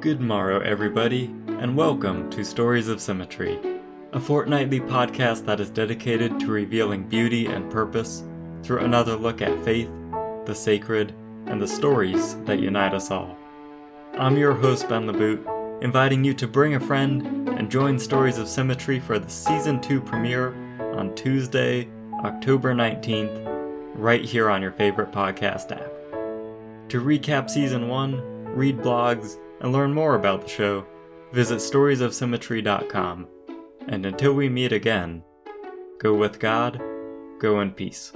Good morrow, everybody, and welcome to Stories of Symmetry, a fortnightly podcast that is dedicated to revealing beauty and purpose through another look at faith, the sacred, and the stories that unite us all. I'm your host, Ben LeBoot, inviting you to bring a friend and join Stories of Symmetry for the Season 2 premiere on Tuesday, October 19th, right here on your favorite podcast app. To recap Season 1, read blogs, and learn more about the show, visit storiesofsymmetry.com. And until we meet again, go with God, go in peace.